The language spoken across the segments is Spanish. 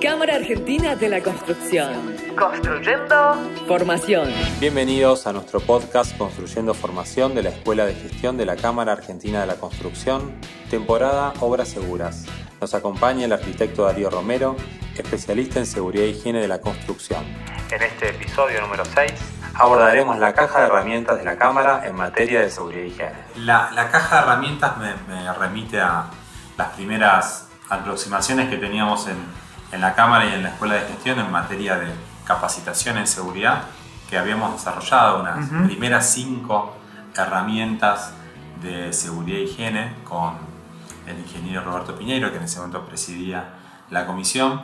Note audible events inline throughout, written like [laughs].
Cámara Argentina de la Construcción. Construyendo Formación. Bienvenidos a nuestro podcast Construyendo Formación de la Escuela de Gestión de la Cámara Argentina de la Construcción, temporada Obras Seguras. Nos acompaña el arquitecto Darío Romero, especialista en seguridad e higiene de la construcción. En este episodio número 6 abordaremos la caja de herramientas de la Cámara en materia de seguridad e higiene. La, la caja de herramientas me, me remite a las primeras aproximaciones que teníamos en, en la Cámara y en la Escuela de Gestión en materia de capacitación en seguridad, que habíamos desarrollado unas primeras cinco herramientas de seguridad e higiene con el ingeniero Roberto Piñeiro, que en ese momento presidía la comisión,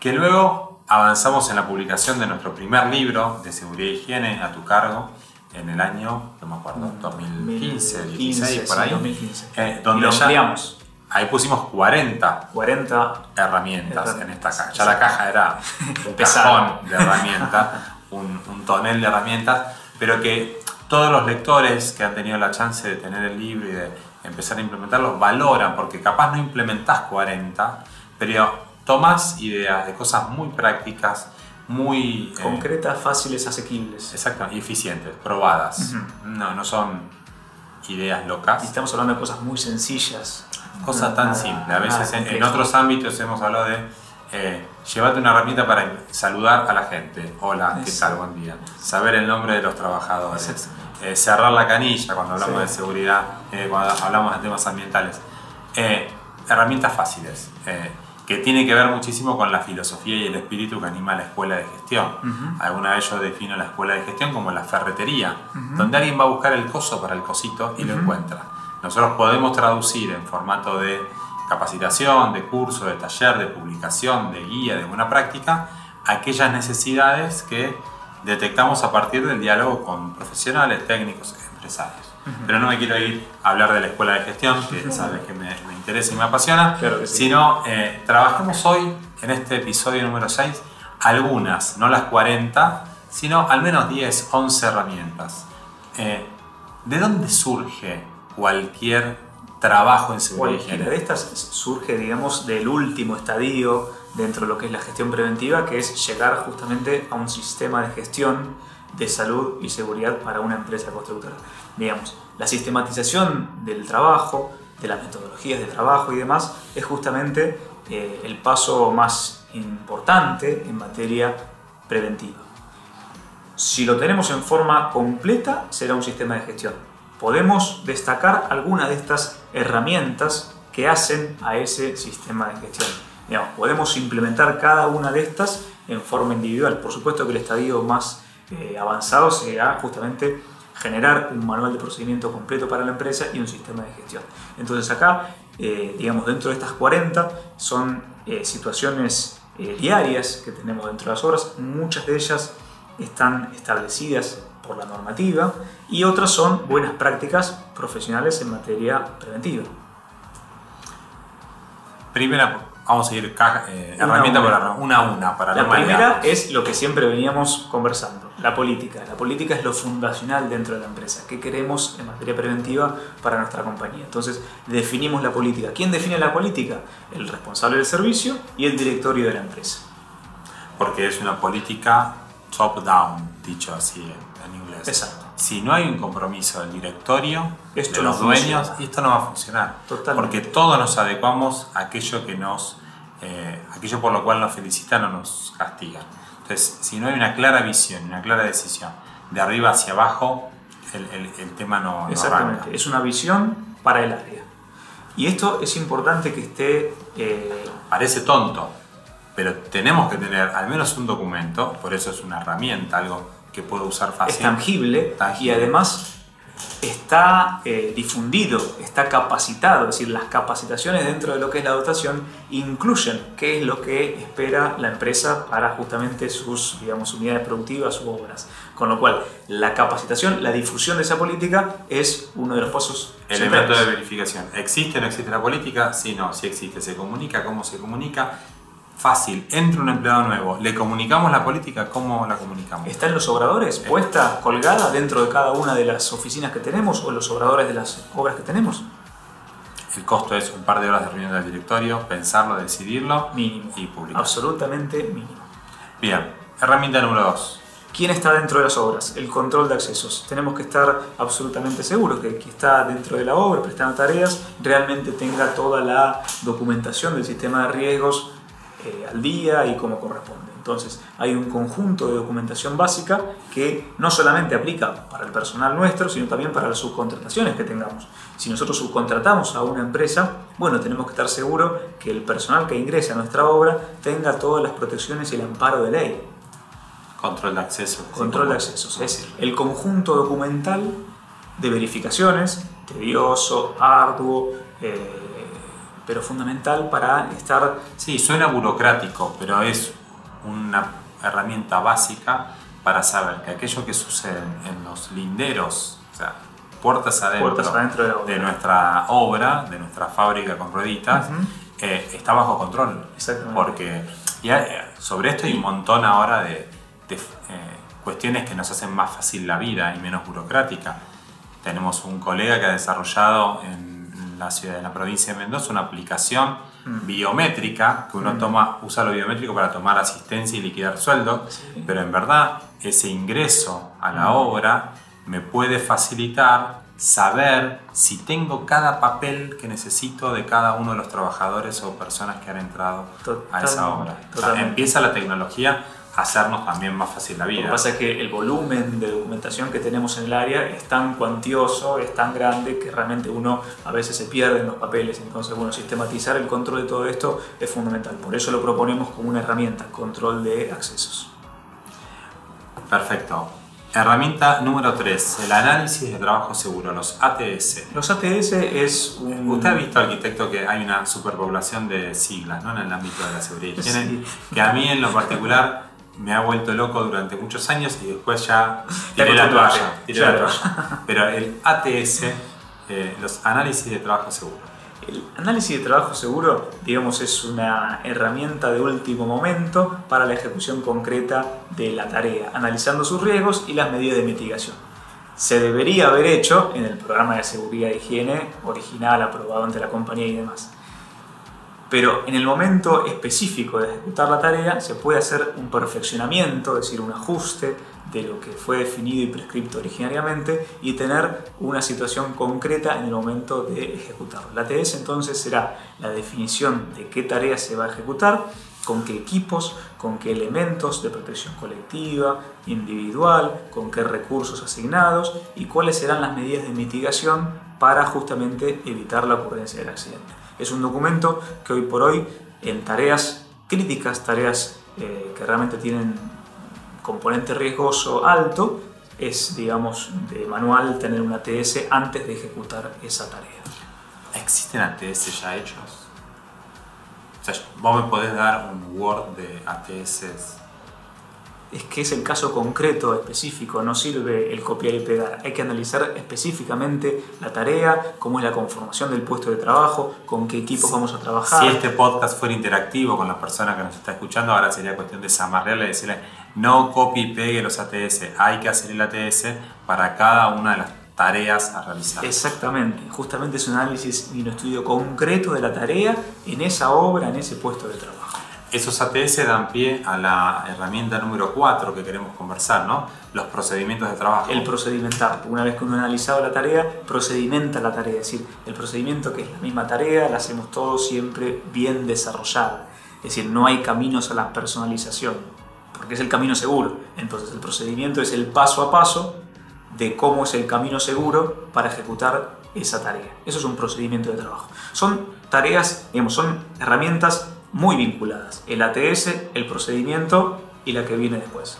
que luego avanzamos en la publicación de nuestro primer libro de seguridad e higiene a tu cargo en el año, no me acuerdo, 2015, 2016, por ahí, 2015. eh, Y donde lo ya- ampliamos. Ahí pusimos 40 40 herramientas en esta caja. Ya la caja era [laughs] un cajón de herramientas, un, un tonel de herramientas, pero que todos los lectores que han tenido la chance de tener el libro y de empezar a implementarlo valoran, porque capaz no implementás 40, pero tomás ideas de cosas muy prácticas, muy eh, concretas, fáciles, asequibles. exacto, y eficientes, probadas. no, no son ideas locas. Y estamos hablando de cosas muy sencillas. Cosa tan simple. A veces nada en, en otros ámbitos hemos hablado de eh, llevarte una herramienta para saludar a la gente. Hola, ¿qué tal? Buen día. Saber el nombre de los trabajadores. Eh, cerrar la canilla cuando hablamos Sí. de seguridad, eh, cuando hablamos de temas ambientales. Eh, herramientas fáciles. eh, que tiene que ver muchísimo con la filosofía y el espíritu que anima la escuela de gestión. Alguna vez yo defino la escuela de gestión como la ferretería, donde alguien va a buscar el coso para el cosito y lo encuentra. Nosotros podemos traducir en formato de capacitación, de curso, de taller, de publicación, de guía, de buena práctica, aquellas necesidades que detectamos a partir del diálogo con profesionales, técnicos, empresarios. Pero no me quiero ir a hablar de la escuela de gestión, que sabes que me, me interesa y me apasiona, Claro que sí. sino eh, trabajemos hoy, en este episodio número 6, algunas, no las 40, sino al menos 10, 11 herramientas. Eh, ¿De dónde surge cualquier trabajo en seguridad y Cualquiera de estas surge, digamos, del último estadio dentro de lo que es la gestión preventiva, que es llegar justamente a un sistema de gestión de salud y seguridad para una empresa constructora. Digamos, la sistematización del trabajo, de las metodologías de trabajo y demás, es justamente eh, el paso más importante en materia preventiva. Si lo tenemos en forma completa, será un sistema de gestión. Podemos destacar algunas de estas herramientas que hacen a ese sistema de gestión. Podemos implementar cada una de estas en forma individual. Por supuesto que el estadio más eh, avanzado será justamente generar un manual de procedimiento completo para la empresa y un sistema de gestión. Entonces acá, eh, digamos, dentro de estas 40 son eh, situaciones diarias que tenemos dentro de las obras. Muchas de ellas están establecidas por la normativa y otras son buenas prácticas profesionales en materia preventiva. Primera, vamos a ir caja- eh, Una herramienta una. herramienta, una a una, para La no primera es lo que siempre veníamos conversando, la política. La política es lo fundacional dentro de la empresa. ¿Qué queremos en materia preventiva para nuestra compañía? Entonces, definimos la política. ¿Quién define la política? El responsable del servicio y el directorio de la empresa. porque es una política top-down, dicho así Exacto. Si no hay un compromiso del directorio, Esto de no los dueños, funciona. esto no va a funcionar. Totalmente. Porque todos nos adecuamos a aquello que nos, eh, aquello por lo cual nos felicitan o nos castigan. Entonces, si no hay una clara visión, una clara decisión, de arriba hacia abajo, el, el- el tema no, no Exactamente, arranca. es una visión para el área. Y esto es importante que esté eh, Parece tonto, pero tenemos que tener al menos un documento, por eso es una herramienta, algo que puedo usar es fácil. tangible, Tangible. y además está eh, difundido, está capacitado, es decir, las capacitaciones dentro de lo que es la dotación incluyen qué es lo que espera la empresa para justamente sus digamos, unidades productivas u obras. Con lo cual, la capacitación, la difusión de esa política es uno de los pasos Elemento de centrales. verificación. ¿Existe o no existe la política? Sí, no, sí existe. ¿Se comunica? ¿Cómo se comunica? Fácil. Entra un empleado nuevo. ¿Le comunicamos la política? ¿Cómo la comunicamos? ¿Está en los obradores? ¿Puesta, colgada dentro de cada una de las oficinas que tenemos o en los obradores de las obras que tenemos? el costo es un par de horas de reunión del directorio, pensarlo, decidirlo Mínimo. y publicar. Absolutamente mínimo. Bien, herramienta número 2. ¿Quién está dentro de las obras? El control de accesos. Tenemos que estar absolutamente seguros que el que está dentro de la obra prestando tareas realmente tenga toda la documentación del sistema de riesgos eh, al día y como corresponde. Entonces, hay un conjunto de documentación básica que no solamente aplica para el personal nuestro, sino también para las subcontrataciones que tengamos. Si nosotros subcontratamos a una empresa, bueno, tenemos que estar seguros que el personal que ingrese a nuestra obra tenga todas las protecciones y el amparo de ley. Control de acceso. Control de accesos. Es el conjunto documental de verificaciones, tedioso, arduo, eh, pero fundamental para estar Sí, suena burocrático, pero es una herramienta básica para saber que aquello que sucede en los linderos, o sea, puertas adentro, Puertas adentro de obra. nuestra obra, de nuestra fábrica con rueditas, Ujú. eh, está bajo control. Exactamente. Porque y hay- sobre esto hay un montón ahora de, de, eh, cuestiones que nos hacen más fácil la vida y menos burocrática. Tenemos un colega que ha desarrollado en la ciudad, en la provincia de Mendoza, una aplicación Mm. biométrica que uno toma, usa lo biométrico para tomar asistencia y liquidar sueldos, pero en verdad ese ingreso a la Mm. obra me puede facilitar saber si tengo cada papel que necesito de cada uno de los trabajadores o personas que han entrado a esa Totalmente, obra. O sea, totalmente. empieza la tecnología hacernos también más fácil la Lo que vida. pasa es que el volumen de documentación que tenemos en el área es tan cuantioso, es tan grande que realmente uno a veces se pierde en los papeles. Entonces, bueno, sistematizar el control de todo esto es fundamental. Por eso lo proponemos como una herramienta, control de accesos. Perfecto. Herramienta número 3, el análisis de trabajo seguro, los ATS. Los ATS es un... Usted ha visto, arquitecto, que hay una superpoblación de siglas ¿no? en el ámbito de la seguridad y higiene, Sí. que a mí en lo particular me ha vuelto loco durante muchos años y después ya tiré la acostumbraste, toalla. tiré la claro. toalla. Pero el ATS, eh, los análisis de trabajo seguro. El análisis de trabajo seguro, digamos, es una herramienta de último momento para la ejecución concreta de la tarea, analizando sus riesgos y las medidas de mitigación. Se debería haber hecho en el programa de seguridad e higiene original aprobado ante la compañía y demás. Pero en el momento específico de ejecutar la tarea se puede hacer un perfeccionamiento, es decir, un ajuste de lo que fue definido y prescripto originariamente y tener una situación concreta en el momento de ejecutarlo. La TS entonces será la definición de qué tarea se va a ejecutar, con qué equipos, con qué elementos de protección colectiva, individual, con qué recursos asignados y cuáles serán las medidas de mitigación para justamente evitar la ocurrencia del accidente. Es un documento que hoy por hoy en tareas críticas, tareas eh, que realmente tienen componente riesgoso alto, es, digamos, de manual tener una TS antes de ejecutar esa tarea. ¿Existen ATS ya hechos? O sea, vos me podés dar un Word de ATS. Es que es el caso concreto, específico, no sirve el copiar y pegar. Hay que analizar específicamente la tarea, cómo es la conformación del puesto de trabajo, con qué equipos vamos a trabajar. Si este podcast fuera interactivo con la persona que nos está escuchando, ahora sería cuestión de zamarrearle y decirle no copie y pegue los ATS, hay que hacer el ATS para cada una de las tareas a realizar. Exactamente, justamente es un análisis y un estudio concreto de la tarea en esa obra, en ese puesto de trabajo. Esos ATS dan pie a la herramienta número 4 que queremos conversar, ¿no? Los procedimientos de trabajo. El procedimentar, una vez que uno ha analizado la tarea, procedimenta la tarea, es decir, el procedimiento que es la misma tarea, la hacemos todos siempre bien desarrollada. Es decir, no hay caminos a la personalización, porque es el camino seguro. Entonces el procedimiento es el paso a paso de cómo es el camino seguro para ejecutar esa tarea. Eso es un procedimiento de trabajo. Son tareas, digamos, son herramientas muy vinculadas. El ATS, el procedimiento y la que viene después.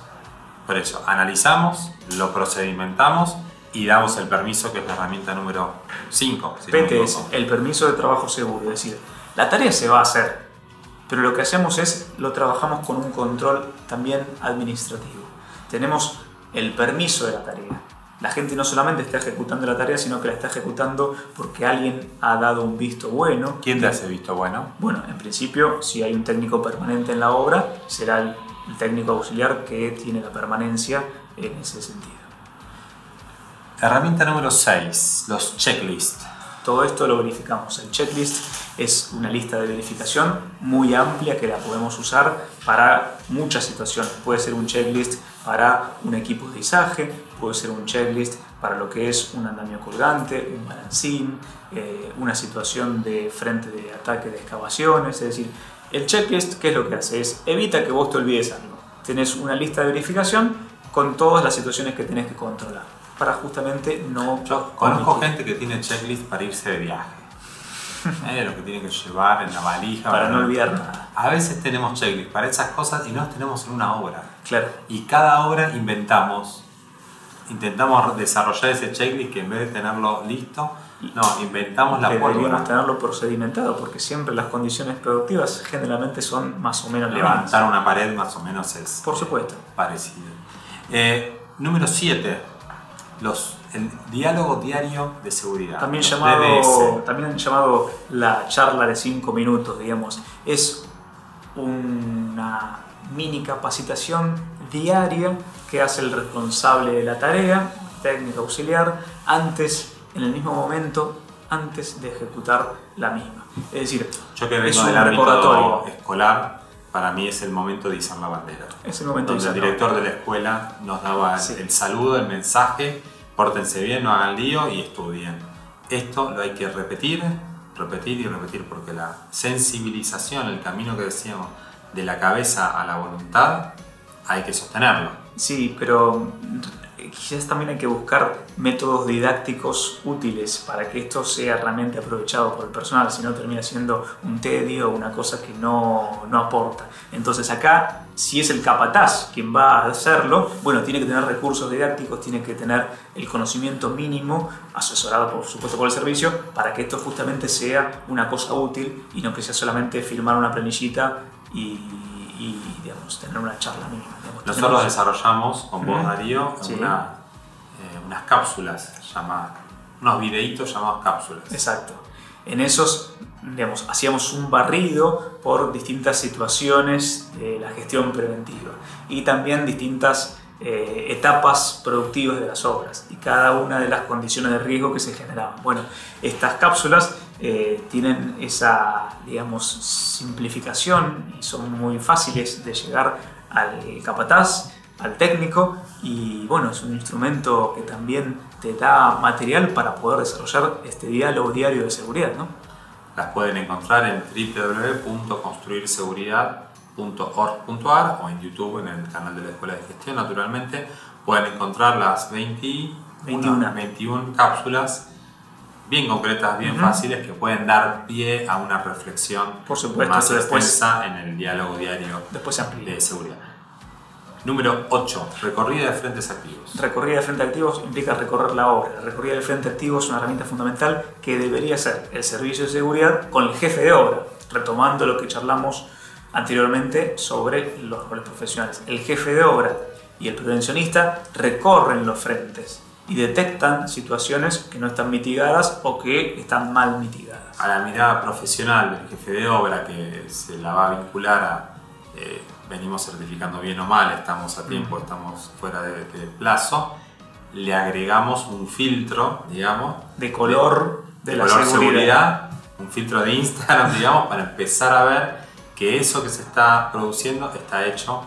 Por eso, analizamos, lo procedimentamos y damos el permiso, que es la herramienta número 5. si no PTS, equivoco. el permiso de trabajo seguro. Es decir, la tarea se va a hacer, pero lo que hacemos es lo trabajamos con un control también administrativo. Tenemos el permiso de la tarea. La gente no solamente está ejecutando la tarea, sino que la está ejecutando porque alguien ha dado un visto bueno. ¿Quién te hace visto bueno? Bueno, en principio, si hay un técnico permanente en la obra, será el, el técnico auxiliar que tiene la permanencia en ese sentido. Herramienta número 6, los checklists. Todo esto lo verificamos. El checklist es una lista de verificación muy amplia que la podemos usar para muchas situaciones. Puede ser un checklist para un equipo de izaje, puede ser un checklist para lo que es un andamio colgante, un balancín, eh, una situación de frente de ataque de excavaciones. Es decir, el checklist, ¿qué es lo que hace? Es evita que vos te olvides algo. Tenés una lista de verificación con todas las situaciones que tenés que controlar para justamente no... Yo conozco gente que tiene checklist para irse de viaje. [laughs] Eh, lo que tiene que llevar en la valija. Para no olvidar nada. A veces tenemos checklist para esas cosas y no las tenemos en una obra. Claro. Y cada obra inventamos, intentamos desarrollar ese checklist que en vez de tenerlo listo, no, inventamos la Deberíamos pólvora. tenerlo procedimentado porque siempre las condiciones productivas generalmente son más o menos. Levantar una pared más o menos es Por supuesto. parecido. Eh, número 7. Los, el diálogo diario de seguridad. También llamado, también llamado la charla de 5 minutos, digamos. Es una mini capacitación diaria que hace el responsable de la tarea, técnico auxiliar, antes, en el mismo momento, antes de ejecutar la misma. Es decir, Yo que es vengo un del recordatorio. escolar, para mí es el momento de izar la bandera. Es el momento de Donde el la director de la escuela nos daba Sí. el saludo, el mensaje, pórtense bien, no hagan lío y estudien. Esto lo hay que repetir, repetir y repetir porque la sensibilización, el camino que decíamos, de la cabeza a la voluntad, hay que sostenerlo. Sí, pero mm, quizás también hay que buscar métodos didácticos útiles para que esto sea realmente aprovechado por el personal, si no termina siendo un tedio una cosa que no, no aporta. Entonces acá, si es el capataz quien va a hacerlo, bueno, tiene que tener recursos didácticos, tiene que tener el conocimiento mínimo, asesorado por supuesto por el servicio, para que esto justamente sea una cosa útil y no que sea solamente firmar una planillita y, y, digamos, tener una charla mínima. digamos. Nosotros Tenemos- desarrollamos con vos. Darío, Sí. una, eh, unas cápsulas llamadas, unos videitos llamados cápsulas. Exacto. En esos, digamos, hacíamos un barrido por distintas situaciones de la gestión preventiva y también distintas eh, etapas productivas de las obras y cada una de las condiciones de riesgo que se generaban. Bueno, estas cápsulas eh, tienen esa, digamos, simplificación y son muy fáciles de llegar al capataz, al técnico y bueno, es un instrumento que también te da material para poder desarrollar este diálogo diario de seguridad, ¿no? Las pueden encontrar en www.construirseguridad.org.ar o en YouTube, en el canal de la Escuela de Gestión, naturalmente. Pueden encontrar las 21, 21. 21 cápsulas bien concretas, bien Ujú. fáciles, que pueden dar pie a una reflexión Por supuesto, más extensa en el diálogo diario Después se de seguridad. Número 8. Recorrida de frentes activos. Recorrida de frente activos implica recorrer la obra. La recorrida de frente activo es una herramienta fundamental que debería ser el servicio de seguridad con el jefe de obra, retomando lo que charlamos anteriormente sobre los roles profesionales. El jefe de obra y el prevencionista recorren los frentes y detectan situaciones que no están mitigadas o que están mal mitigadas. a la mirada profesional del jefe de obra que se la va a vincular a eh, venimos certificando bien o mal, estamos a tiempo, estamos fuera de, de plazo, le agregamos un filtro, digamos, De color de, de la color seguridad. seguridad, un filtro de Instagram, [laughs] digamos, para empezar a ver que eso que se está produciendo está hecho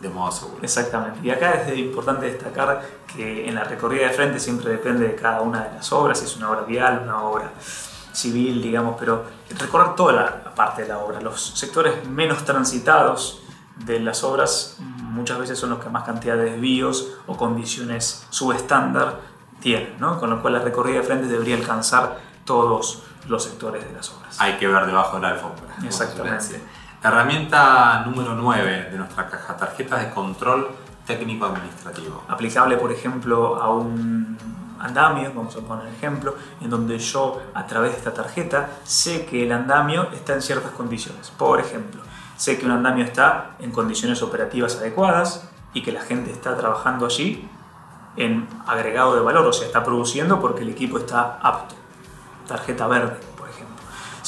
de modo seguro. Exactamente. Y acá es importante destacar que en la recorrida de frente siempre depende de cada una de las obras, si es una obra vial, una obra civil, digamos, pero recorrer toda la, parte de la obra. Los sectores menos transitados de las obras muchas veces son los que más cantidad de desvíos o condiciones subestándar tienen, ¿no? Con lo cual la recorrida de frente debería alcanzar todos los sectores de las obras. Hay que ver debajo de la alfombra. Exactamente. Herramienta número 9 de nuestra caja, tarjetas de control técnico administrativo. aplicable, por ejemplo, a un andamio, vamos a poner ejemplo, en donde yo a través de esta tarjeta sé que el andamio está en ciertas condiciones. Por ejemplo, sé que un andamio está en condiciones operativas adecuadas y que la gente está trabajando allí en agregado de valor, o sea, está produciendo porque el equipo está apto. Tarjeta verde.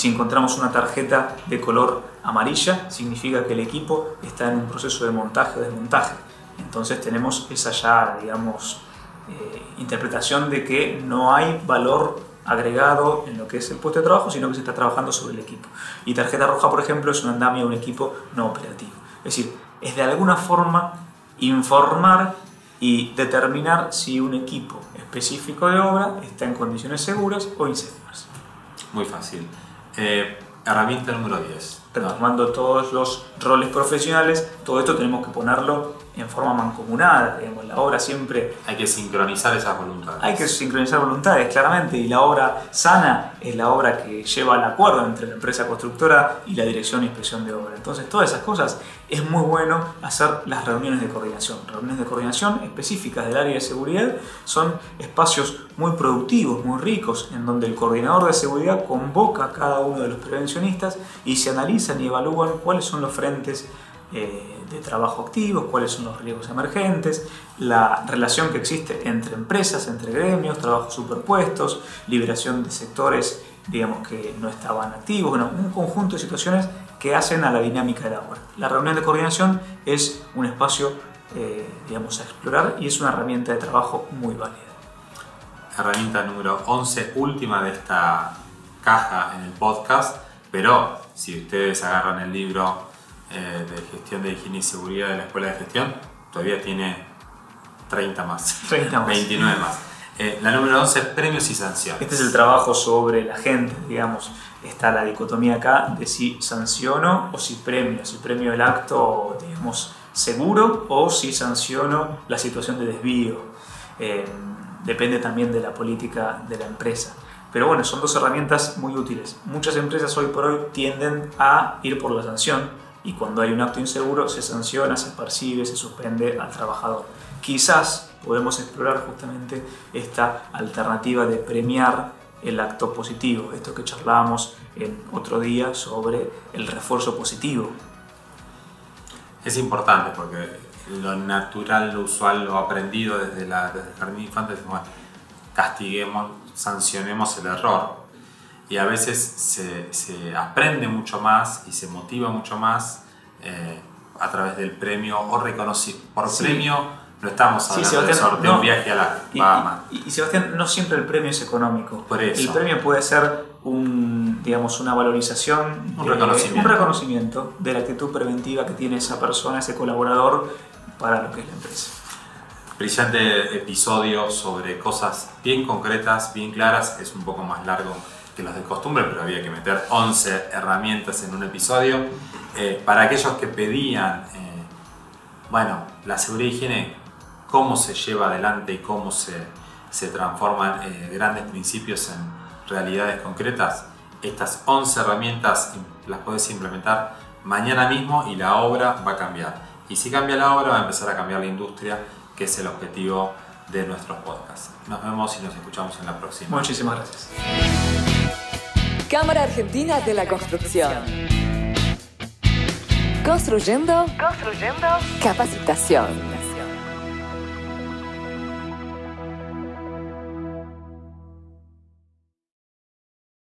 Si encontramos una tarjeta de color amarilla, significa que el equipo está en un proceso de montaje o desmontaje. Entonces tenemos esa ya, digamos, eh, interpretación de que no hay valor agregado en lo que es el puesto de trabajo, sino que se está trabajando sobre el equipo. Y tarjeta roja, por ejemplo, es un andamio de un equipo no operativo. Es decir, es de alguna forma informar y determinar si un equipo específico de obra está en condiciones seguras o inseguras. Muy fácil. Eh, herramienta número 10. Retomando todos los roles profesionales, todo esto tenemos que ponerlo en forma mancomunada, digamos, la obra siempre... Hay que sincronizar esas voluntades. Hay que sincronizar voluntades, claramente, y la obra sana es la obra que lleva al acuerdo entre la empresa constructora y la dirección de inspección de obra. Entonces, todas esas cosas es muy bueno hacer las reuniones de coordinación. Reuniones de coordinación específicas del área de seguridad son espacios muy productivos, muy ricos, en donde el coordinador de seguridad convoca a cada uno de los prevencionistas y se analizan y evalúan cuáles son los frentes eh, de trabajo activos, cuáles son los riesgos emergentes, la relación que existe entre empresas, entre gremios, trabajos superpuestos, liberación de sectores digamos que no estaban activos, bueno, un conjunto de situaciones que hacen a la dinámica de la obra. La reunión de coordinación es un espacio eh, digamos, a explorar y es una herramienta de trabajo muy válida. Herramienta número 11, última de esta caja en el podcast, pero si ustedes agarran el libro eh, de gestión de higiene y seguridad de la Escuela de Gestión, todavía tiene 30 más. [laughs] 30 más. 29 más. Eh, la número 11 es premios y sanciones. Este es el trabajo sobre la gente, digamos. Está la dicotomía acá de si sanciono o si premio. Si premio el acto, digamos, seguro o si sanciono la situación de desvío. Eh, depende también de la política de la empresa. Pero bueno, son dos herramientas muy útiles. Muchas empresas hoy por hoy tienden a ir por la sanción y cuando hay un acto inseguro se sanciona, se percibe, se suspende al trabajador. Quizás podemos explorar justamente esta alternativa de premiar el acto positivo, esto que charlábamos en otro día sobre el refuerzo positivo. Es importante porque lo natural, lo usual, lo aprendido desde, la, desde el jardín de infantes es bueno, castiguemos, sancionemos el error, y a veces se, se, aprende mucho más y se motiva mucho más eh, a través del premio o reconocido. Por premio no estamos hablando de sorteo, un viaje a la Bahamas. Y, y, Sebastián, no siempre el premio es económico. Por eso. El premio puede ser un, digamos, una valorización, un, reconocimiento. un reconocimiento de la actitud preventiva que tiene esa persona, ese colaborador para lo que es la empresa brillante episodio sobre cosas bien concretas, bien claras, es un poco más largo que los de costumbre, pero había que meter 11 herramientas en un episodio. Eh, para aquellos que pedían, eh, bueno, la seguridad y higiene, cómo se lleva adelante y cómo se, se transforman eh, grandes principios en realidades concretas, estas 11 herramientas las puedes implementar mañana mismo y la obra va a cambiar. Y si cambia la obra, va a empezar a cambiar la industria, que es el objetivo de nuestros podcasts. Nos vemos y nos escuchamos en la próxima. Muchísimas gracias. Cámara Argentina de la Construcción. Construyendo, construyendo capacitación.